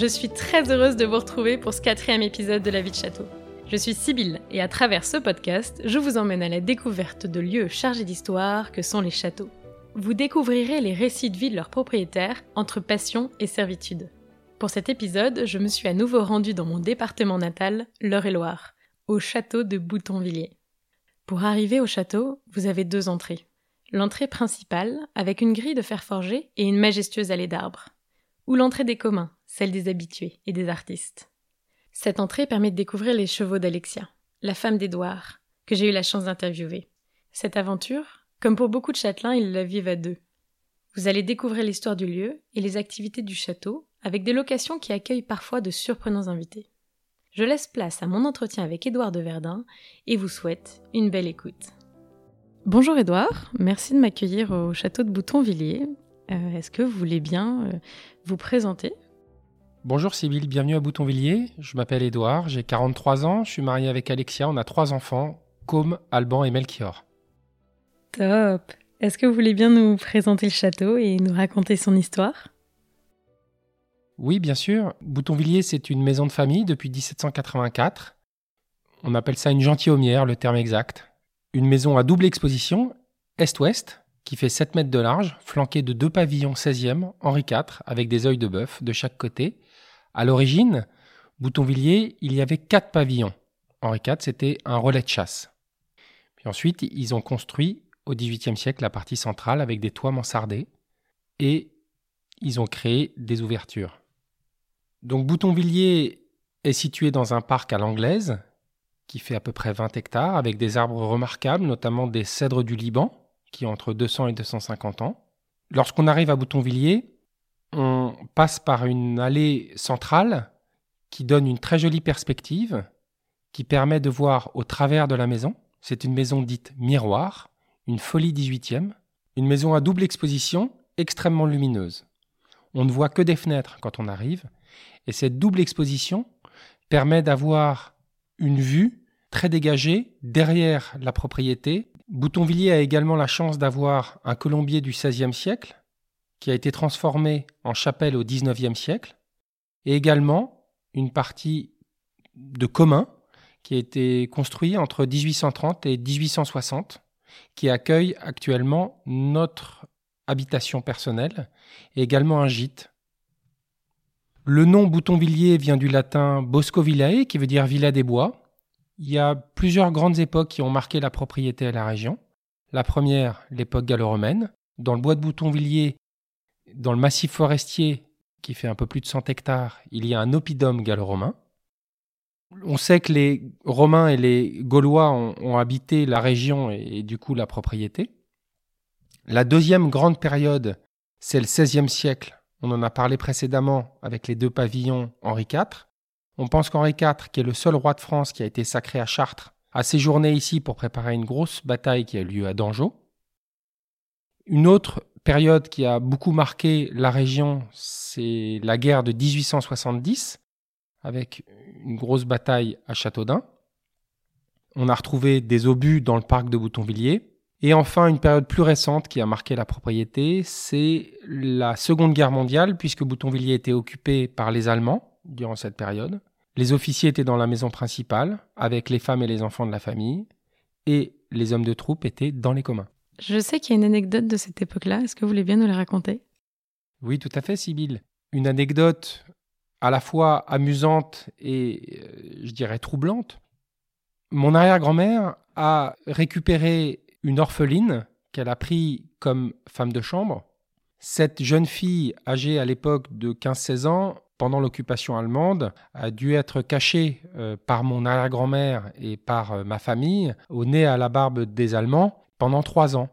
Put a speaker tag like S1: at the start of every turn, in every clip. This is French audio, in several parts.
S1: je suis très heureuse de vous retrouver pour ce quatrième épisode de La vie de château. Je suis Sybille et à travers ce podcast, je vous emmène à la découverte de lieux chargés d'histoire que sont les châteaux. Vous découvrirez les récits de vie de leurs propriétaires entre passion et servitude. Pour cet épisode, je me suis à nouveau rendue dans mon département natal, l'Eure-et-Loire, au château de Boutonvilliers. Pour arriver au château, vous avez deux entrées. L'entrée principale, avec une grille de fer forgé et une majestueuse allée d'arbres. Ou l'entrée des communs, celle des habitués et des artistes. Cette entrée permet de découvrir les chevaux d'Alexia, la femme d'Édouard, que j'ai eu la chance d'interviewer. Cette aventure, comme pour beaucoup de châtelains, ils la vivent à deux. Vous allez découvrir l'histoire du lieu et les activités du château, avec des locations qui accueillent parfois de surprenants invités. Je laisse place à mon entretien avec Édouard de Verdun et vous souhaite une belle écoute. Bonjour Édouard, merci de m'accueillir au château de Boutonvilliers. Euh, Est-ce que vous voulez bien euh, vous présenter?
S2: Bonjour Sybille, bienvenue à Boutonvilliers. Je m'appelle Édouard, j'ai 43 ans, je suis marié avec Alexia, on a trois enfants, Com, Alban et Melchior.
S1: Top Est-ce que vous voulez bien nous présenter le château et nous raconter son histoire?
S2: Oui, bien sûr. Boutonvilliers, c'est une maison de famille depuis 1784. On appelle ça une gentilhommière, le terme exact. Une maison à double exposition, est-ouest, qui fait 7 mètres de large, flanquée de deux pavillons 16e, Henri IV, avec des œils de bœuf de chaque côté, à l'origine, Boutonvilliers, il y avait quatre pavillons. Henri IV, c'était un relais de chasse. Puis ensuite, ils ont construit au XVIIIe siècle la partie centrale avec des toits mansardés et ils ont créé des ouvertures. Donc Boutonvilliers est situé dans un parc à l'anglaise qui fait à peu près 20 hectares avec des arbres remarquables, notamment des cèdres du Liban qui ont entre 200 et 250 ans. Lorsqu'on arrive à Boutonvilliers, on passe par une allée centrale qui donne une très jolie perspective, qui permet de voir au travers de la maison. C'est une maison dite miroir, une folie 18e, une maison à double exposition, extrêmement lumineuse. On ne voit que des fenêtres quand on arrive, et cette double exposition permet d'avoir une vue très dégagée derrière la propriété. Boutonvilliers a également la chance d'avoir un colombier du XVIe siècle, qui a été transformé en chapelle au XIXe siècle, et également une partie de commun qui a été construit entre 1830 et 1860, qui accueille actuellement notre habitation personnelle et également un gîte. Le nom Boutonvilliers vient du latin Boscovillae, qui veut dire villa des bois. Il y a plusieurs grandes époques qui ont marqué la propriété à la région. La première, l'époque gallo-romaine. Dans le bois de Boutonvilliers, dans le massif forestier, qui fait un peu plus de 100 hectares, il y a un oppidum gallo-romain. On sait que les Romains et les Gaulois ont, habité la région et, du coup la propriété. La deuxième grande période, c'est le XVIe siècle. On en a parlé précédemment avec les deux pavillons Henri IV. On pense qu'Henri IV, qui est le seul roi de France qui a été sacré à Chartres, a séjourné ici pour préparer une grosse bataille qui a eu lieu à Dangeau. Une autre période qui a beaucoup marqué la région, c'est la guerre de 1870, avec une grosse bataille à Châteaudun. On a retrouvé des obus dans le parc de Boutonvilliers. Et enfin, une période plus récente qui a marqué la propriété, c'est la Seconde Guerre mondiale, puisque Boutonvilliers était occupé par les Allemands durant cette période. Les officiers étaient dans la maison principale, avec les femmes et les enfants de la famille, et les hommes de troupe étaient dans les communs.
S1: Je sais qu'il y a une anecdote de cette époque-là. Est-ce que vous voulez bien nous la raconter?
S2: Oui, tout à fait, Sybille. Une anecdote à la fois amusante et, euh, je dirais, troublante. Mon arrière-grand-mère a récupéré une orpheline qu'elle a pris comme femme de chambre. Cette jeune fille, âgée à l'époque de 15-16 ans, pendant l'occupation allemande, a dû être cachée euh, par mon arrière-grand-mère et par euh, ma famille au nez à la barbe des Allemands pendant trois ans.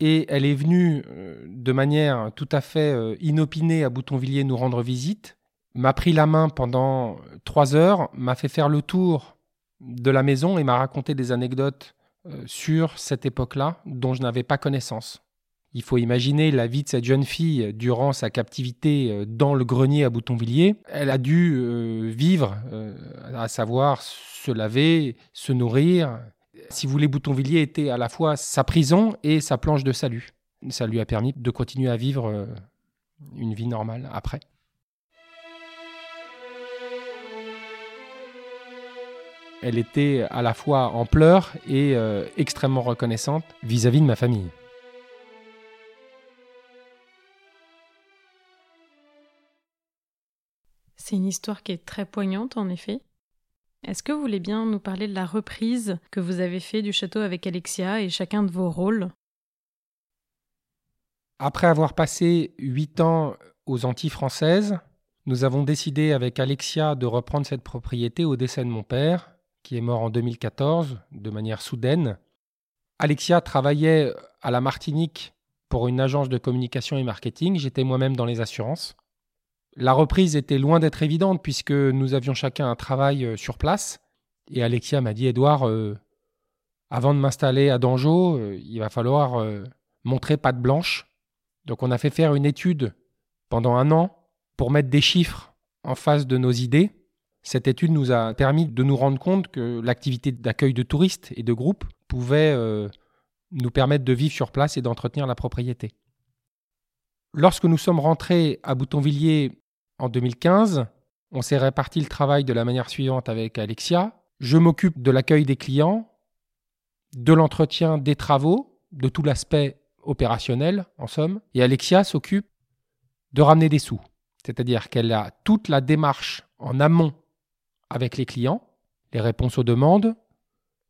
S2: Et elle est venue euh, de manière tout à fait euh, inopinée à Boutonvilliers nous rendre visite, m'a pris la main pendant trois heures, m'a fait faire le tour de la maison et m'a raconté des anecdotes euh, sur cette époque-là dont je n'avais pas connaissance. Il faut imaginer la vie de cette jeune fille durant sa captivité dans le grenier à Boutonvilliers. Elle a dû vivre, à savoir se laver, se nourrir, si vous voulez, Boutonvilliers était à la fois sa prison et sa planche de salut. Ça lui a permis de continuer à vivre euh, une vie normale après. Elle était à la fois en pleurs et euh, extrêmement reconnaissante vis-à-vis de ma famille.
S1: C'est une histoire qui est très poignante en effet. Est-ce que vous voulez bien nous parler de la reprise que vous avez fait du château avec Alexia et chacun de vos rôles?
S2: Après avoir passé huit ans aux Antilles françaises, nous avons décidé avec Alexia de reprendre cette propriété au décès de mon père, qui est mort en 2014 de manière soudaine. Alexia travaillait à la Martinique pour une agence de communication et marketing. J'étais moi-même dans les assurances. La reprise était loin d'être évidente puisque nous avions chacun un travail euh, sur place. Et Alexia m'a dit Edouard, euh, avant de m'installer à Dangeau, euh, il va falloir montrer patte blanche. Donc on a fait faire une étude pendant un an pour mettre des chiffres en face de nos idées. Cette étude nous a permis de nous rendre compte que l'activité d'accueil de touristes et de groupes pouvait nous permettre de vivre sur place et d'entretenir la propriété. Lorsque nous sommes rentrés à Boutonvilliers en 2015, on s'est réparti le travail de la manière suivante avec Alexia. Je m'occupe de l'accueil des clients, de l'entretien des travaux, de tout l'aspect opérationnel en somme, et Alexia s'occupe de ramener des sous. C'est-à-dire qu'elle a toute la démarche en amont avec les clients, les réponses aux demandes,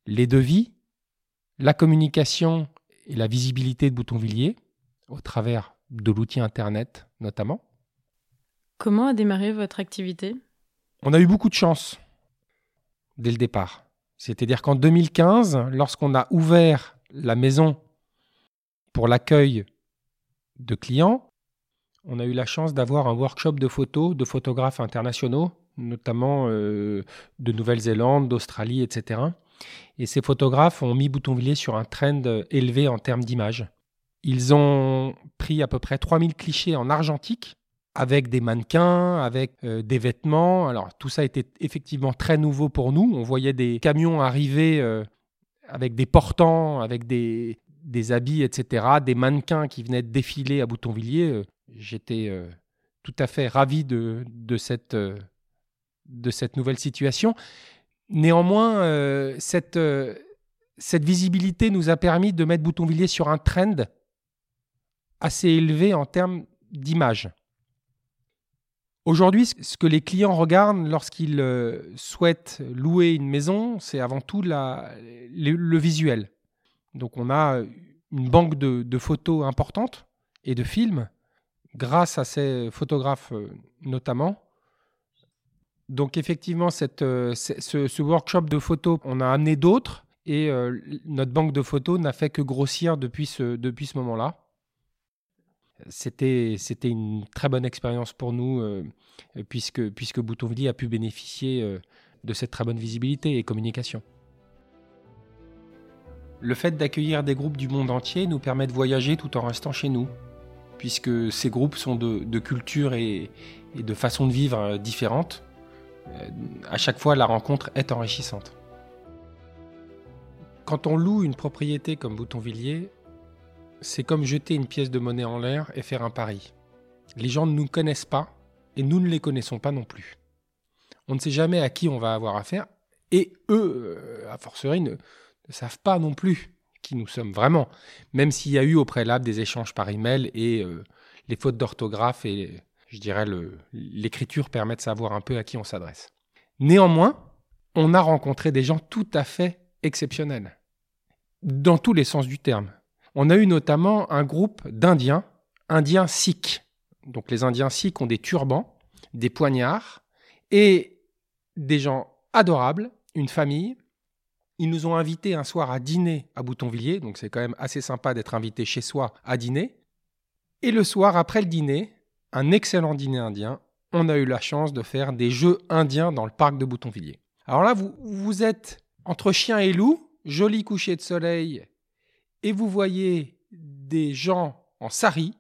S2: les devis, la communication et la visibilité de Boutonvilliers, au travers de l'outil Internet notamment.
S1: Comment a démarré votre activité?
S2: On a eu beaucoup de chance dès le départ. C'est-à-dire qu'en 2015, lorsqu'on a ouvert la maison pour l'accueil de clients, on a eu la chance d'avoir un workshop de photos de photographes internationaux, notamment euh, de Nouvelle-Zélande, d'Australie, etc. Et ces photographes ont mis Boutonvilliers sur un trend élevé en termes d'image. Ils ont pris à peu près 3000 clichés en argentique avec des mannequins, avec euh, des vêtements. Alors tout ça était effectivement très nouveau pour nous. On voyait des camions arriver euh, avec des portants, avec des, des, habits, etc., des mannequins qui venaient défiler à Boutonvilliers. Euh, j'étais tout à fait ravi de, de, cette, de cette nouvelle situation. Néanmoins, cette, cette visibilité nous a permis de mettre Boutonvilliers sur un trend assez élevé en termes d'image. Aujourd'hui, ce que les clients regardent lorsqu'ils euh, souhaitent louer une maison, c'est avant tout le, visuel. Donc on a une banque de, photos importantes et de films, grâce à ces photographes euh, notamment. Donc effectivement, euh, ce, workshop de photos, on a amené d'autres et notre banque de photos n'a fait que grossir depuis ce, depuis ce moment-là c'était une très bonne expérience pour nous euh, puisque puisque Boutonvilliers a pu bénéficier euh, de cette très bonne visibilité et communication. Le fait d'accueillir des groupes du monde entier nous permet de voyager tout en restant chez nous, puisque ces groupes sont de, cultures et, et, de façons de vivre euh, différentes. à chaque fois, la rencontre est enrichissante. Quand on loue une propriété comme Boutonvilliers, c'est comme jeter une pièce de monnaie en l'air et faire un pari. Les gens ne nous connaissent pas et nous ne les connaissons pas non plus. On ne sait jamais à qui on va avoir affaire et eux, euh, à forcerie, ne, savent pas non plus qui nous sommes vraiment, même s'il y a eu au préalable des échanges par email et euh, les fautes d'orthographe et je dirais l'écriture permettent de savoir un peu à qui on s'adresse. Néanmoins, on a rencontré des gens tout à fait exceptionnels, dans tous les sens du terme. On a eu notamment un groupe d'Indiens, Indiens sikhs. Donc les Indiens sikhs ont des turbans, des poignards et des gens adorables, une famille. Ils nous ont invités un soir à dîner à Boutonvilliers, donc c'est quand même assez sympa d'être invité chez soi à dîner. Et le soir, après le dîner, un excellent dîner indien, on a eu la chance de faire des jeux indiens dans le parc de Boutonvilliers. Alors là, vous, vous êtes entre chien et loup, joli coucher de soleil et vous voyez des gens en sari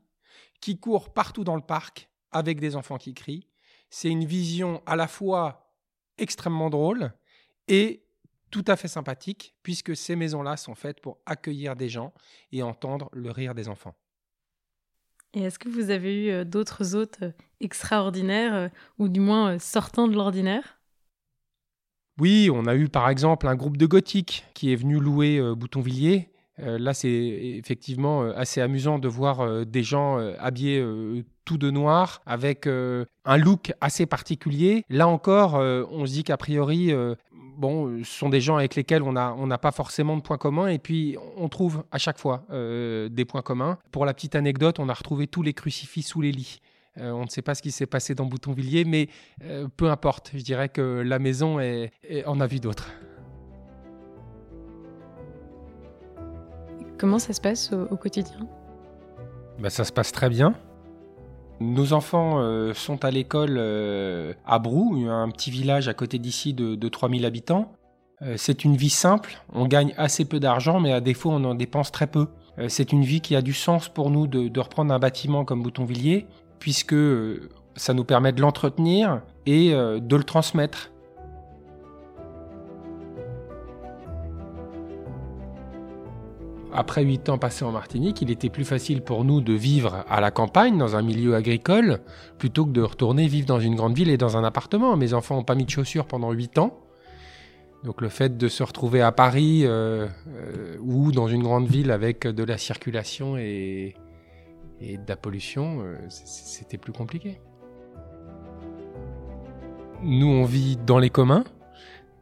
S2: qui courent partout dans le parc avec des enfants qui crient. C'est une vision à la fois extrêmement drôle et tout à fait sympathique, puisque ces maisons-là sont faites pour accueillir des gens et entendre le rire des enfants.
S1: Et est-ce que vous avez eu euh, d'autres hôtes euh, extraordinaires, euh, ou du moins sortant de l'ordinaire?
S2: Oui, on a eu par exemple un groupe de gothique qui est venu louer Boutonvilliers. Là, c'est effectivement assez amusant de voir des gens habillés tout de noir avec un look assez particulier. Là encore, on se dit qu'a priori, bon, ce sont des gens avec lesquels on n'a pas forcément de points communs et puis on trouve à chaque fois des points communs. Pour la petite anecdote, on a retrouvé tous les crucifix sous les lits. Euh, on ne sait pas ce qui s'est passé dans Boutonvilliers, mais euh, peu importe. Je dirais que la maison en a vu d'autres.
S1: Comment ça se passe au, quotidien?
S2: Bah, Ça se passe très bien. Nos enfants euh, sont à l'école à Brou, un petit village à côté d'ici de, 3000 habitants. c'est une vie simple, on gagne assez peu d'argent, mais à défaut on en dépense très peu. c'est une vie qui a du sens pour nous de, reprendre un bâtiment comme Boutonvilliers puisque euh, ça nous permet de l'entretenir et euh, de le transmettre. Après huit ans passés en Martinique, il était plus facile pour nous de vivre à la campagne, dans un milieu agricole, plutôt que de retourner vivre dans une grande ville et dans un appartement. Mes enfants n'ont pas mis de chaussures pendant huit ans. Donc le fait de se retrouver à Paris euh, ou dans une grande ville avec de la circulation et, et de la pollution, euh, c'était plus compliqué. Nous, on vit dans les communs.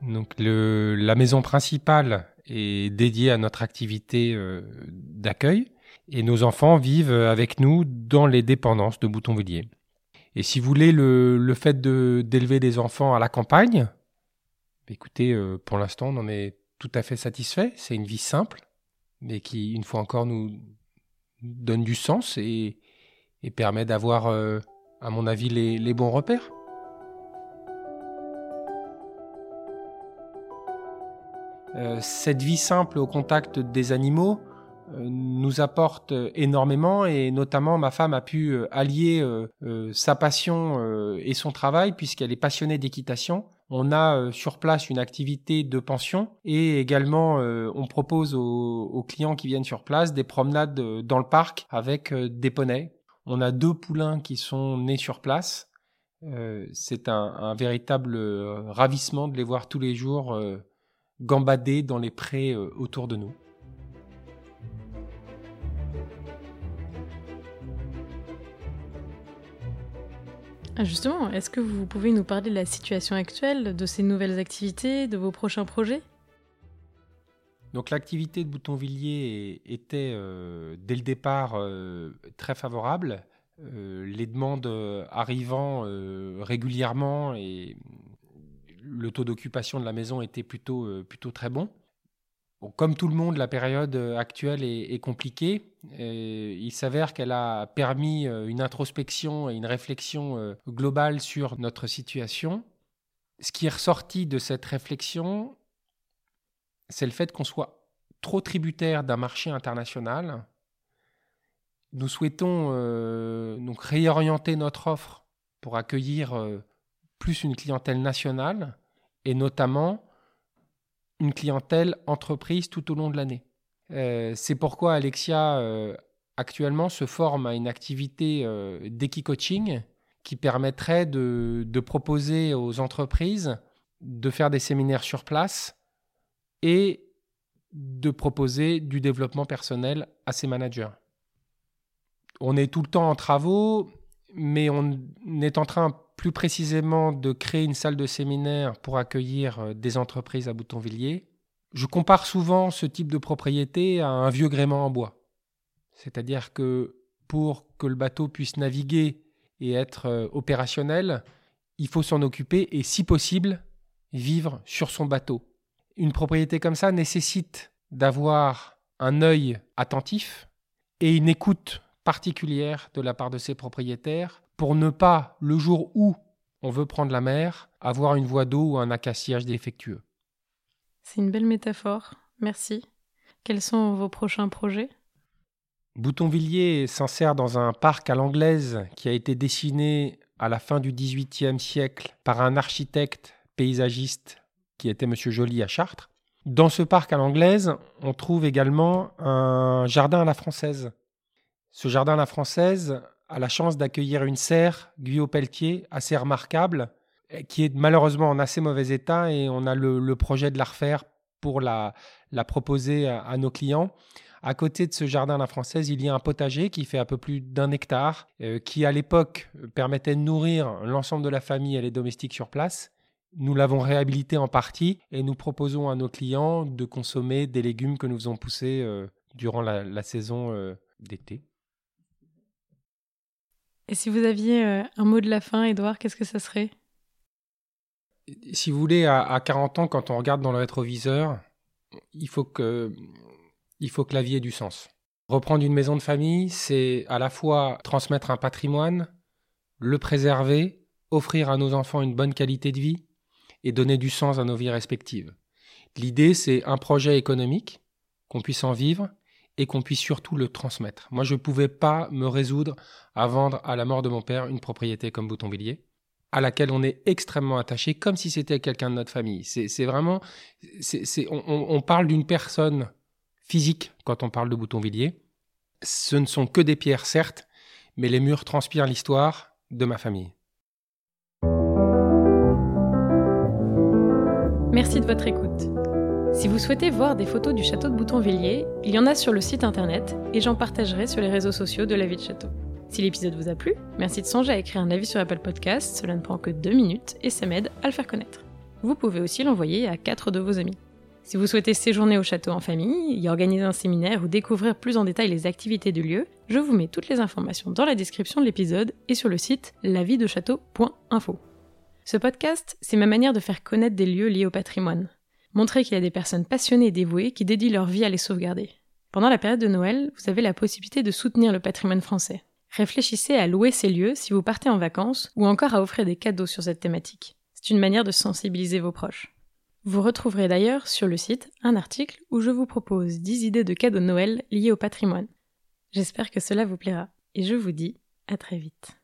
S2: Donc la maison principale est dédiée à notre activité euh, d'accueil et nos enfants vivent avec nous dans les dépendances de Boutonvilliers. Et si vous voulez, le, fait d'élever des enfants à la campagne, écoutez, euh, pour l'instant, on en est tout à fait satisfait. C'est une vie simple, mais qui, une fois encore, nous, donne du sens et, permet d'avoir, euh, à mon avis, les, bons repères. Cette vie simple au contact des animaux euh, nous apporte énormément et notamment ma femme a pu allier sa passion et son travail puisqu'elle est passionnée d'équitation on a euh, sur place une activité de pension et également euh, on propose aux, clients qui viennent sur place des promenades euh, dans le parc avec des poneys. On a deux poulains qui sont nés sur place. c'est un, véritable ravissement de les voir tous les jours gambader dans les prés autour de nous.
S1: Ah, justement, est-ce que vous pouvez nous parler de la situation actuelle, de ces nouvelles activités, de vos prochains projets?
S2: Donc l'activité de Boutonvilliers était euh, dès le départ euh, très favorable. Euh, les demandes arrivant régulièrement et le taux d'occupation de la maison était plutôt, plutôt très bon comme tout le monde, la période euh, actuelle est, compliquée. il s'avère qu'elle a permis euh, une introspection et une réflexion euh, globale sur notre situation. Ce qui est ressorti de cette réflexion, c'est le fait qu'on soit trop tributaire d'un marché international. Nous souhaitons donc réorienter notre offre pour accueillir plus une clientèle nationale et notamment une clientèle entreprise tout au long de l'année. Euh, c'est pourquoi Alexia euh, actuellement se forme à une activité euh, d'équi-coaching qui permettrait de, de, proposer aux entreprises de faire des séminaires sur place et de proposer du développement personnel à ses managers. On est tout le temps en travaux, mais on est en train plus précisément de créer une salle de séminaire pour accueillir euh, des entreprises à Boutonvilliers. Je compare souvent ce type de propriété à un vieux gréement en bois. C'est-à-dire que pour que le bateau puisse naviguer et être euh, opérationnel, il faut s'en occuper et si possible vivre sur son bateau. Une propriété comme ça nécessite d'avoir un œil attentif et une écoute particulière de la part de ses propriétaires pour ne pas, le jour où on veut prendre la mer, avoir une voie d'eau ou un acaciage défectueux.
S1: C'est une belle métaphore. Merci. Quels sont vos prochains projets?
S2: Boutonvilliers s'insère dans un parc à l'anglaise qui a été dessiné à la fin du XVIIIe siècle par un architecte paysagiste qui était M. Joly à Chartres. Dans ce parc à l'anglaise, on trouve également un jardin à la française. Ce jardin à la française a la chance d'accueillir une serre Guyot Pelletier assez remarquable. qui est malheureusement en assez mauvais état et on a le, projet de la refaire pour la, proposer à, nos clients. À côté de ce jardin à la française, il y a un potager qui fait un peu plus d'un hectare, euh, qui à l'époque permettait de nourrir l'ensemble de la famille et les domestiques sur place. Nous l'avons réhabilité en partie et nous proposons à nos clients de consommer des légumes que nous faisons pousser euh, durant la, saison euh, d'été.
S1: Et si vous aviez un mot de la fin, Edouard, qu'est-ce que ça serait?
S2: Si vous voulez, à, 40 ans, quand on regarde dans le rétroviseur, il faut que, il faut que la vie ait du sens. Reprendre une maison de famille, c'est à la fois transmettre un patrimoine, le préserver, offrir à nos enfants une bonne qualité de vie et donner du sens à nos vies respectives. L'idée, c'est un projet économique, qu'on puisse en vivre et qu'on puisse surtout le transmettre. Moi, je ne pouvais pas me résoudre à vendre à la mort de mon père une propriété comme Boutonvilliers à laquelle on est extrêmement attaché, comme si c'était quelqu'un de notre famille. C'est vraiment, on, parle d'une personne physique quand on parle de Boutonvilliers. Ce ne sont que des pierres, certes, mais les murs transpirent l'histoire de ma famille.
S1: Merci de votre écoute. Si vous souhaitez voir des photos du château de Boutonvilliers, il y en a sur le site internet et j'en partagerai sur les réseaux sociaux de la vie de château. Si l'épisode vous a plu, merci de songer à écrire un avis sur Apple Podcast, cela ne prend que deux minutes et ça m'aide à le faire connaître. Vous pouvez aussi l'envoyer à quatre de vos amis. Si vous souhaitez séjourner au château en famille, y organiser un séminaire ou découvrir plus en détail les activités du lieu, je vous mets toutes les informations dans la description de l'épisode et sur le site lavidechâteau.info. Ce podcast, c'est ma manière de faire connaître des lieux liés au patrimoine. Montrer qu'il y a des personnes passionnées et dévouées qui dédient leur vie à les sauvegarder. Pendant la période de Noël, vous avez la possibilité de soutenir le patrimoine français. Réfléchissez à louer ces lieux si vous partez en vacances ou encore à offrir des cadeaux sur cette thématique. C'est une manière de sensibiliser vos proches. Vous retrouverez d'ailleurs sur le site un article où je vous propose 10 idées de cadeaux de Noël liés au patrimoine. J'espère que cela vous plaira et je vous dis à très vite.